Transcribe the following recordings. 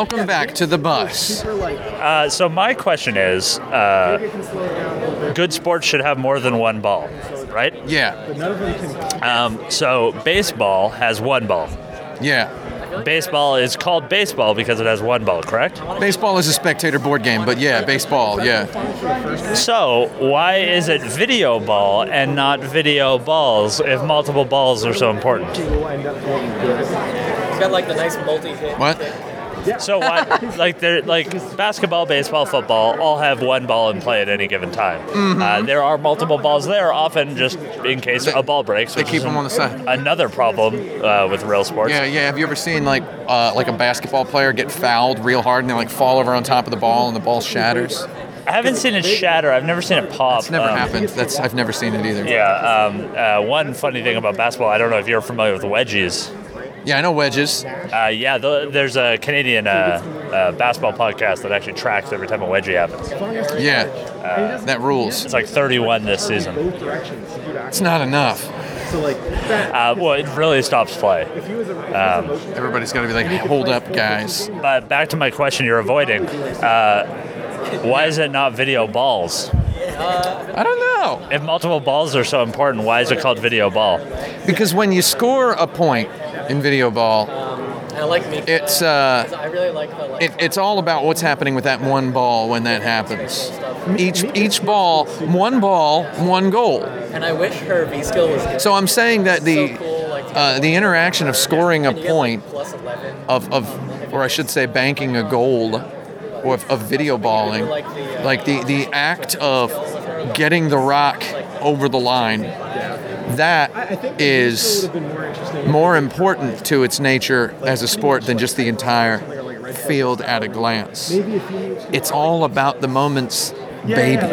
Welcome back to the bus. Uh, so my question is, uh, good sports should have more than one ball, right? Yeah, Um, so baseball has one ball. yeah. Baseball is called baseball because it has one ball, correct? Baseball is a spectator board game, but yeah, baseball, yeah. So why is it video ball and not video balls if multiple balls are so important? It's got like the nice multi-hit. What? So why, like, they're like basketball, baseball, football, all have one ball in play at any given time. Mm-hmm. Uh, there are multiple balls there, often just in case a ball breaks. they keep them on the side. Another problem uh, with real sports. Yeah, yeah. Have you ever seen like uh, like a basketball player get fouled real hard and they like fall over on top of the ball and the ball shatters? I haven't seen it shatter. I've never seen it pop. It's never Um, happened. That's I've never seen it either. Yeah. Um, uh, one funny thing about basketball, I don't know if you're familiar with wedgies. Yeah, I know wedges. Uh, yeah, th- there's a Canadian uh, uh, basketball podcast that actually tracks every time a wedgie happens. Yeah, that rules. It's like 31 this season. It's not enough. Uh, well, it really stops play. Everybody's got to be like, hold up, guys. But back to my question you're avoiding. Uh, why is it not video balls? I don't know If multiple balls are so important, why is it called video ball? because when you score a point in video ball, And I like me. it's uh, I really like the like. it, it's all about what's happening with that one ball when that happens. Each each ball, one ball, one goal. and I wish her V skill was good. So I'm saying that the so cool. Like uh, the interaction of scoring a and you get, like, point plus 11. of, of or I should say banking a goal or of, of video balling, uh, like the, the act of getting the rock over the line, that is more important to its nature as a sport than just the entire field at a glance. It's all about the moments, baby,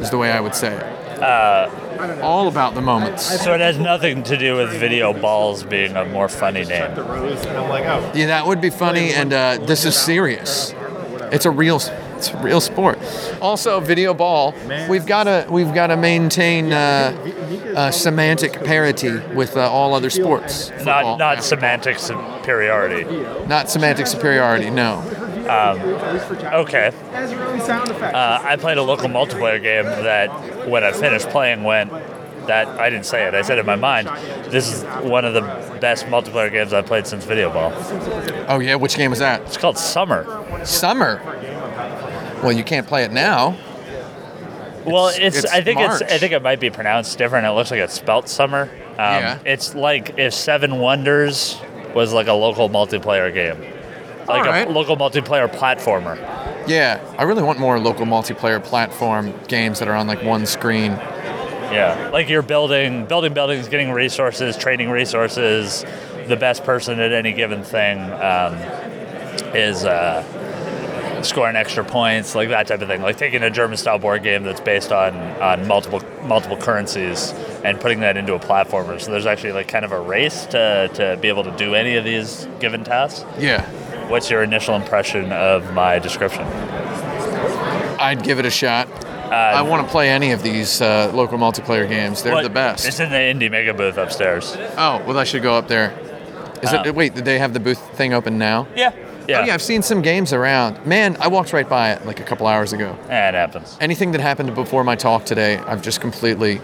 is the way I would say it. all about the moments. So it has nothing to do with video balls being a more funny name. Yeah, that would be funny, and uh, this is serious. It's a real, it's a real sport. Also, video ball. We've got to, we've got to maintain uh, uh, semantic parity with uh, all other sports. Football, Not not yeah. semantic superiority. not semantic superiority. No. Okay. Uh, I played a local multiplayer game that when I finished playing went that I didn't say it. I said it in my mind. This is one of the best multiplayer games I've played since video ball. Oh yeah, which game was that? It's called Summer. Summer. Well, you can't play it now. Well, It's- it's, it's I think it's I think it might be pronounced different. It looks like it's spelt summer. Um, Yeah. It's like if Seven Wonders was like a local multiplayer game, like All right. a local multiplayer platformer. Yeah, I really want more local multiplayer platform games that are on like one screen. Yeah, like you're building building buildings, getting resources, trading resources. The best person at any given thing um, is uh, scoring extra points, like that type of thing. Like taking a German style board game that's based on on multiple multiple currencies and putting that into a platformer. So there's actually like kind of a race to to be able to do any of these given tasks. Yeah, What's your initial impression of my description? I'd give it a shot. I want to play any of these uh, local multiplayer games. They're the best. It's in the indie mega booth upstairs. Oh, well, I should go up there. Is it? Wait, did they have the booth thing open now? Yeah. Yeah. Oh, yeah, I've seen some games around. Man, I walked right by it like a couple hours ago. Eh, it happens. Anything that happened before my talk today, I've just completely.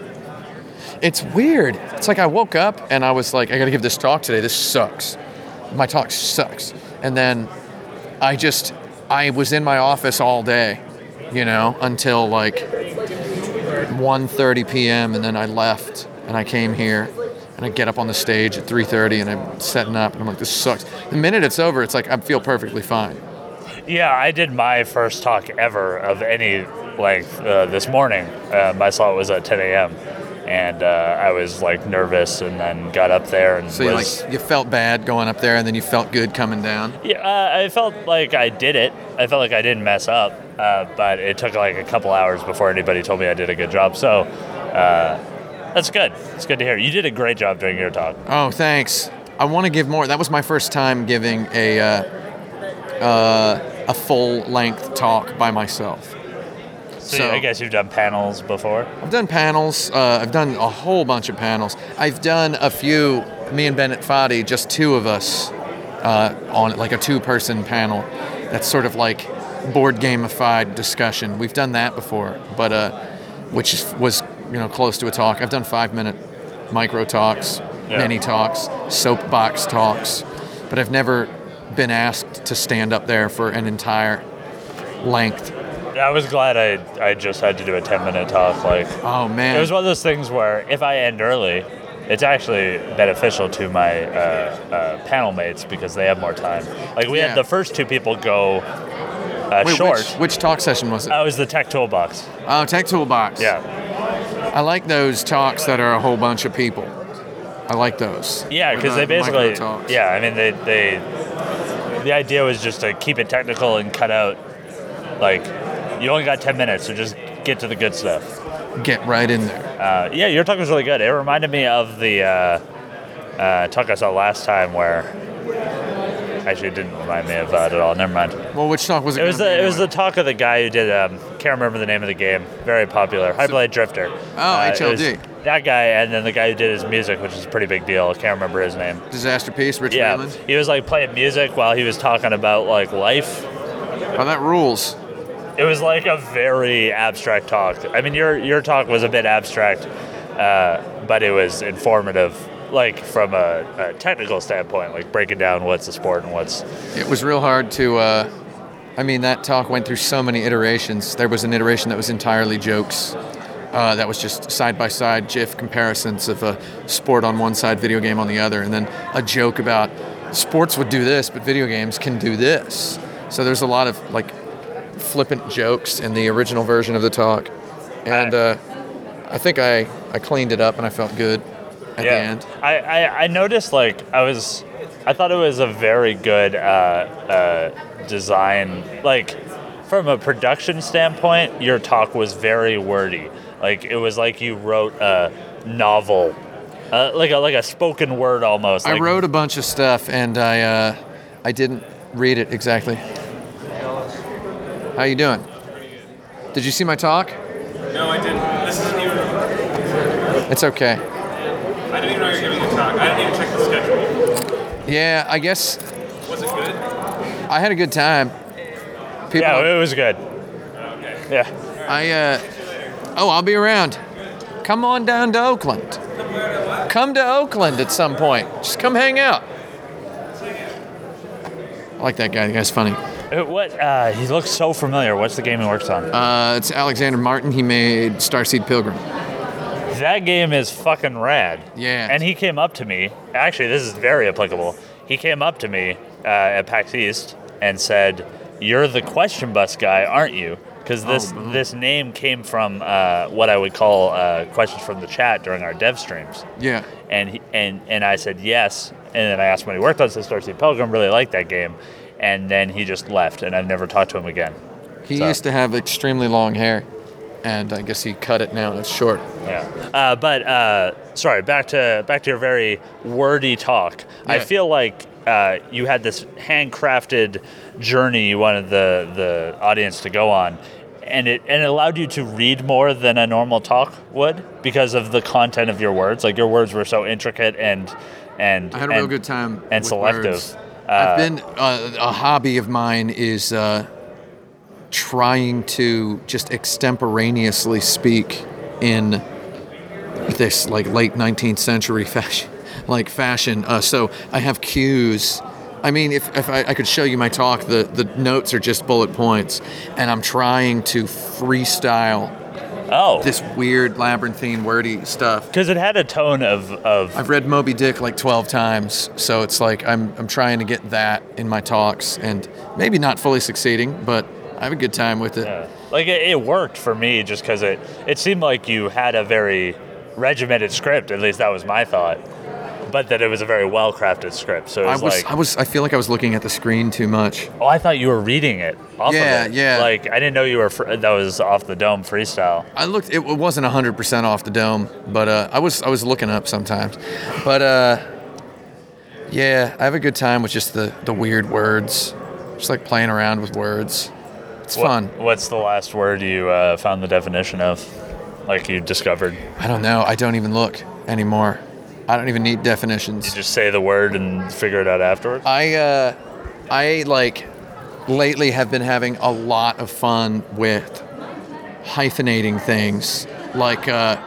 It's weird. It's like I woke up and I was like, I got to give this talk today. This sucks. My talk sucks. And then I just, I was in my office all day, you know, until like 1:30 p.m. and then I left and I came here and I get up on the stage at 3:30 and I'm setting up and I'm like, this sucks. The minute it's over, it's like I feel perfectly fine. Yeah, I did my first talk ever of any length uh, this morning. Um, I saw it was at 10 a.m. And uh, I was like nervous, and then got up there and So you like you felt bad going up there and then you felt good coming down. yeah, uh, I felt like I did it. I felt like I didn't mess up, uh, but it took like a couple hours before anybody told me I did a good job. So uh, that's good. It's good to hear. You did a great job during your talk. Oh, thanks. I want to give more. That was my first time giving a uh, uh, a full length talk by myself. So, So- I guess you've done panels before. I've done panels. Uh, I've done a whole bunch of panels. I've done a few. Me and Bennett Foddy, just two of us, uh, on like a two-person panel. That's sort of like board gamified discussion. We've done that before, but uh, which was you know close to a talk. I've done five-minute micro talks, Yeah. mini talks, soapbox talks, but I've never been asked to stand up there for an entire length. I was glad I, I just had to do a 10 minute talk. Like, Oh man, it was one of those things where if I end early, it's actually beneficial to my uh, uh, panel mates because they have more time. Like, we Yeah. had the first two people go uh, Wait, short. Which, which talk session was it? That was the tech toolbox. Oh, Tech Toolbox. Yeah. I like those talks that are a whole bunch of people. I like those. Yeah, because the they basically, talks. yeah, I mean, they, they, the idea was just to keep it technical and cut out, like, you only got 10 minutes, so just get to the good stuff. Get right in there. Uh, yeah, your talk was really good. It reminded me of the uh, uh, talk I saw last time where, actually, it didn't remind me of that at all. Never mind. Well, which talk was it? It was the it was the talk of the guy who did um, can't remember the name of the game. Very popular. Hyper Light Drifter. Oh, was HLD. That guy, and then the guy who did his music, which is a pretty big deal. I can't remember his name. Disasterpeace, Rich Yeah, Vreeland. he was like playing music while he was talking about like life. Oh, that rules. It was like a very abstract talk. I mean, your your talk was a bit abstract, uh, but it was informative, like from a, a technical standpoint, like breaking down what's a sport and what's. It was real hard to. Uh, I mean, that talk went through so many iterations. There was an iteration that was entirely jokes. Uh, that was just side by side GIF comparisons of a sport on one side, video game on the other, and then a joke about sports would do this, but video games can do this. So there's a lot of like flippant jokes in the original version of the talk, and uh, I think I I cleaned it up and I felt good at the end. I, I, I noticed like I was, I thought it was a very good uh, uh, design. Like from a production standpoint, your talk was very wordy. Like it was like you wrote a novel, uh, like a like a spoken word almost. I like, wrote a bunch of stuff and I uh, I didn't read it exactly. How you doing? Pretty good. Did you see my talk? No, I didn't. This isn't even. It's okay. I didn't even know you were giving a talk. I didn't even check the schedule. Yeah, I guess Was it good? I had a good time. People, Yeah, it was good. Okay. Yeah. I uh, oh, I'll be around. Come on down to Oakland. Come to Oakland at some point. Just come hang out. I like that guy. The guy's funny. Uh, What? Uh, he looks so familiar. What's the game he works on? Uh, it's Alexander Martin. He made Starseed Pilgrim. That game is fucking rad. Yeah. And he came up to me. Actually, this is very applicable. He came up to me uh, at PAX East and said, "You're the question bus guy, aren't you?" Because this boom. this name came from uh, what I would call uh, questions from the chat during our dev streams. Yeah. And he, and and I said yes. And then I asked him when he worked on Starseed Pilgrim. Really liked that game. And then he just left, and I've never talked to him again. He So- used to have extremely long hair, and I guess he cut it now and it's short. Yeah. Uh, but uh, sorry, back to back to your very wordy talk. I feel like uh, you had this handcrafted journey you wanted the the audience to go on. And it, and it allowed you to read more than a normal talk would because of the content of your words. Like your words were so intricate and and I had a real good time. and selective. Uh, I've been uh, a hobby of mine is uh, trying to just extemporaneously speak in this like late 19th century fashion, like fashion. Uh, so I have cues. I mean, if, if I, I could show you my talk, the, the notes are just bullet points, and I'm trying to freestyle Oh, this weird labyrinthine wordy stuff. because it had a tone of of I've read Moby Dick like 12 times, so it's like I'm, I'm trying to get that in my talks and maybe not fully succeeding, but I have a good time with it. Yeah. Like it, it worked for me just because it it seemed like you had a very regimented script. At least that was my thought. But that it was a very well crafted script. So it I was, was, like, I was, I feel like I was looking at the screen too much. oh, I thought you were reading it off Yeah, of it. yeah. Like I didn't know you were fr- that was off the dome freestyle. I looked, it wasn't 100% off the dome, but uh, I was, I was looking up sometimes. But uh, yeah, I have a good time with just the, the weird words, just like playing around with words. It's What- fun. What's the last word you uh, found the definition of? Like you discovered. I don't know. I don't even look anymore. I don't even need definitions. You just say the word and figure it out afterwards. I uh, I like lately have been having a lot of fun with hyphenating things. Like uh,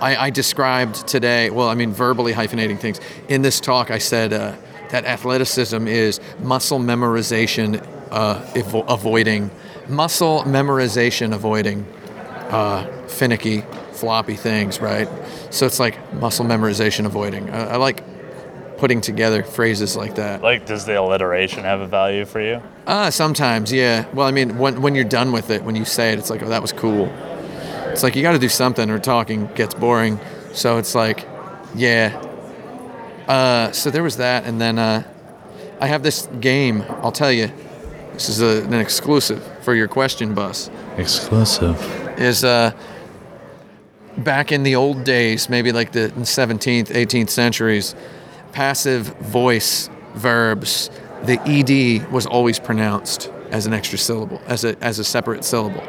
I, I described today. Well, I mean verbally hyphenating things. In this talk, I said uh, that athleticism is muscle memorization, uh, evo- avoiding muscle memorization, avoiding uh, finicky, floppy things. Right. So it's like muscle memorization, avoiding. I, I like putting together phrases like that. Like, does the alliteration have a value for you? Uh, sometimes, yeah. Well, I mean, when, when you're done with it, when you say it, it's like, oh, that was cool. It's like you got to do something, or talking gets boring. So it's like, yeah. Uh, so there was that, and then uh, I have this game. I'll tell you, this is a, an exclusive for your question bus. Exclusive. Is uh, back in the old days, maybe like the 17th, 18th centuries, passive voice verbs, the ed was always pronounced as an extra syllable, as a as a separate syllable.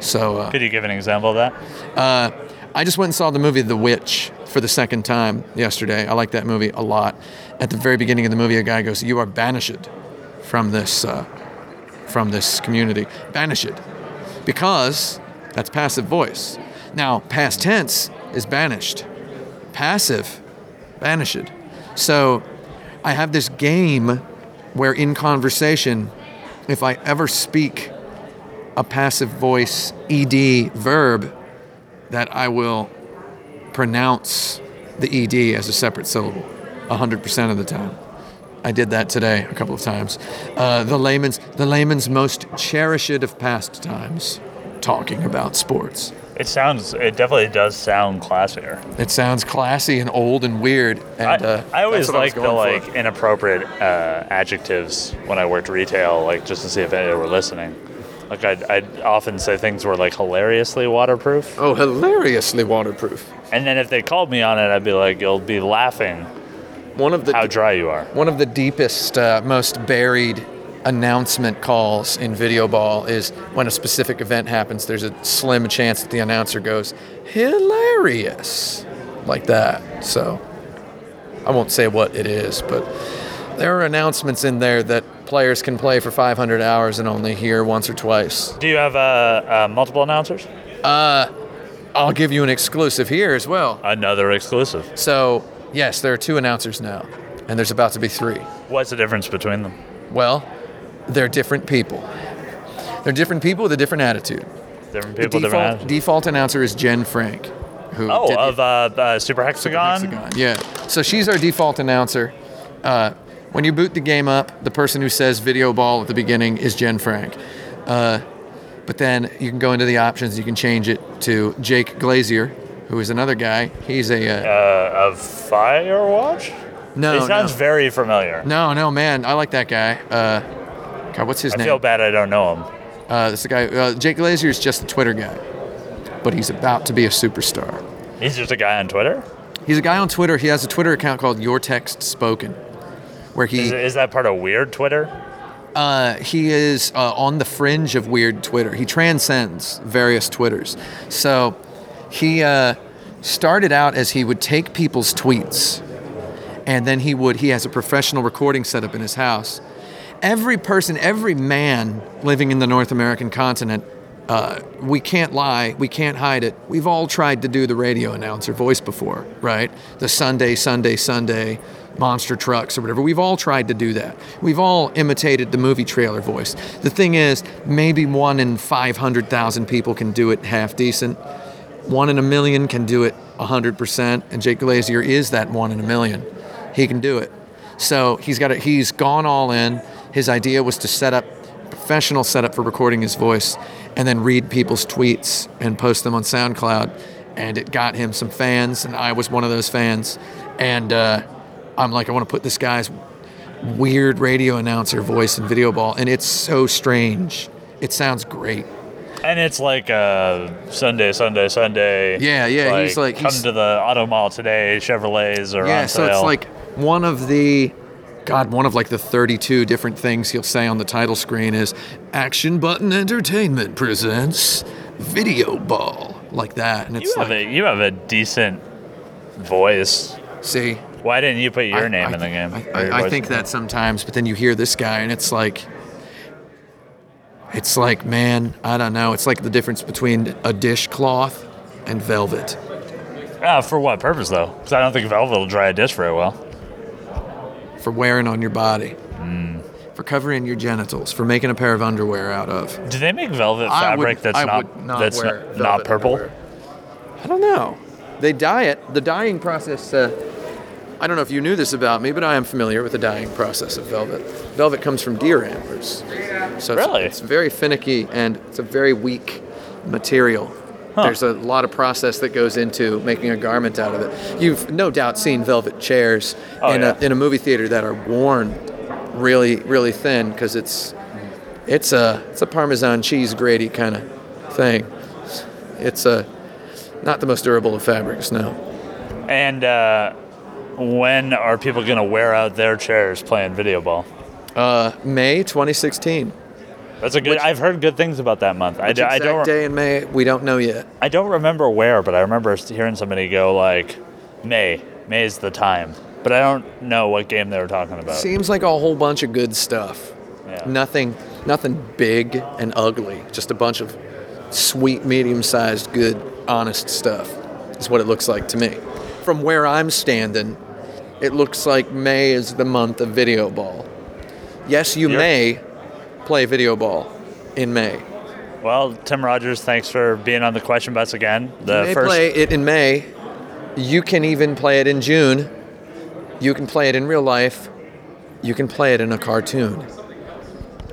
So uh, Could you give an example of that? uh, I just went and saw the movie The Witch for the second time yesterday. I like that movie a lot. At the very beginning of the movie, a guy goes, "You are banished from this uh, from this community, banish it. because that's passive voice. Now, past tense is banished. Passive, banished. So, I have this game where in conversation, if I ever speak a passive voice ed verb that I will pronounce the ed as a separate syllable 100% of the time. I did that today a couple of times. Uh, the layman's the layman's most cherished of pastimes, talking about sports. It sounds. It definitely does sound classier. It sounds classy and old and weird. And I, uh, I always that's what like the going for. like inappropriate uh, adjectives when I worked retail, like just to see if any were listening. Like I'd, I'd often say things were like hilariously waterproof, Oh, hilariously waterproof. and then if they called me on it, I'd be like, "You'll be laughing One of the how dry you are." One of the deepest, uh, most buried announcement calls in video ball is when a specific event happens. There's a slim chance that the announcer goes hilarious, like that. So I won't say what it is, but there are announcements in there that players can play for 500 hours and only hear once or twice. Do you have uh, uh, multiple announcers? I'll give you an exclusive here as well. Another exclusive. So yes, there are two announcers now, and there's about to be three. What's the difference between them? Well, they're different people. They're different people with a different attitude. Different The people, different default, default announcer is Jenn Frank, who Oh, did of uh, uh, Super Hexagon. Hexagon. Yeah, so she's our default announcer. Uh, when you boot the game up, the person who says "video ball" at the beginning is Jenn Frank. Uh, but then you can go into the options. You can change it to Jake Glazier, who is another guy. He's a uh, Uh, of Firewatch. no, he sounds no, very familiar. no, no, man. I like that guy. Uh, God, what's his I name? feel bad I don't know him. Uh, this is the guy. Uh, Jake Glazier is just a Twitter guy, but he's about to be a superstar. He's just a guy on Twitter. He's a guy on Twitter. He has a Twitter account called Your Text Spoken, where he is that part of weird Twitter? uh, he is uh, on the fringe of weird Twitter. He transcends various Twitters. So he uh, started out as he would take people's tweets, and then he would he has a professional recording setup in his house. Every person, every man living in the North American continent, uh, we can't lie, we can't hide it. We've all tried to do the radio announcer voice before, right? The Sunday, Sunday, Sunday, monster trucks or whatever. We've all tried to do that. We've all imitated the movie trailer voice. The thing is, maybe one in 500,000 people can do it half decent. One in a million can do it 100%, and Jake Glazier is that one in a million. He can do it. So he's got it. He's gone all in. His idea was to set up professional setup for recording his voice, and then read people's tweets and post them on SoundCloud. And it got him some fans, and I was one of those fans. And uh, I'm like, I want to put this guy's weird radio announcer voice in video ball, and it's so strange. It sounds great. And it's like uh, Sunday, Sunday, Sunday. Yeah, yeah, he's like- come he's- to the auto mall today. Chevrolets are Yeah, on so it's like one of the, God, one of like the 32 different things he'll say on the title screen is Action Button Entertainment presents Video Ball, like that. And you it's have like, a you have a decent voice. See, Why didn't you put your I- name I in the game? I, I think that sometimes, but then you hear this guy, and it's like, it's like, man, I don't know. It's like the difference between a dishcloth and velvet. Ah, for what purpose though? Because I don't think velvet will dry a dish very well. for wearing on your body, Hmm. for covering your genitals, for making a pair of underwear out of. Do they make velvet I fabric would- that's I not, not that's not, not purple? underwear. I don't know. They dye it. The dyeing process. Uh, I don't know if you knew this about me, but I am familiar with the dyeing process of velvet. Velvet comes from deer antlers, so it's- Really? it's, very finicky and it's a very weak material. There's a lot of process that goes into making a garment out of it. You've no doubt seen velvet chairs Oh, in, yeah. a, in a movie theater that are worn really, really thin because it's it's a it's a Parmesan cheese grady kind of thing. It's a not the most durable of fabrics, no. And uh, when are people going to wear out their chairs playing video ball? Uh, May 2016. That's a good. I've heard good things about that month. I, Which I don't. day in May we don't know yet. I don't remember where, but I remember hearing somebody go like, "May, May is the time," but I don't know what game they were talking about. Seems like a whole bunch of good stuff. Yeah. Nothing, nothing big and ugly. Just a bunch of sweet, medium-sized, good, honest stuff. Is what it looks like to me. From where I'm standing, it looks like May is the month of video ball. Yes, you You're- may play video ball in May. Well, Tim Rogers, thanks for being on the question bus again. The you may first. play it in May. You can even play it in June. You can play it in real life. You can play it in a cartoon.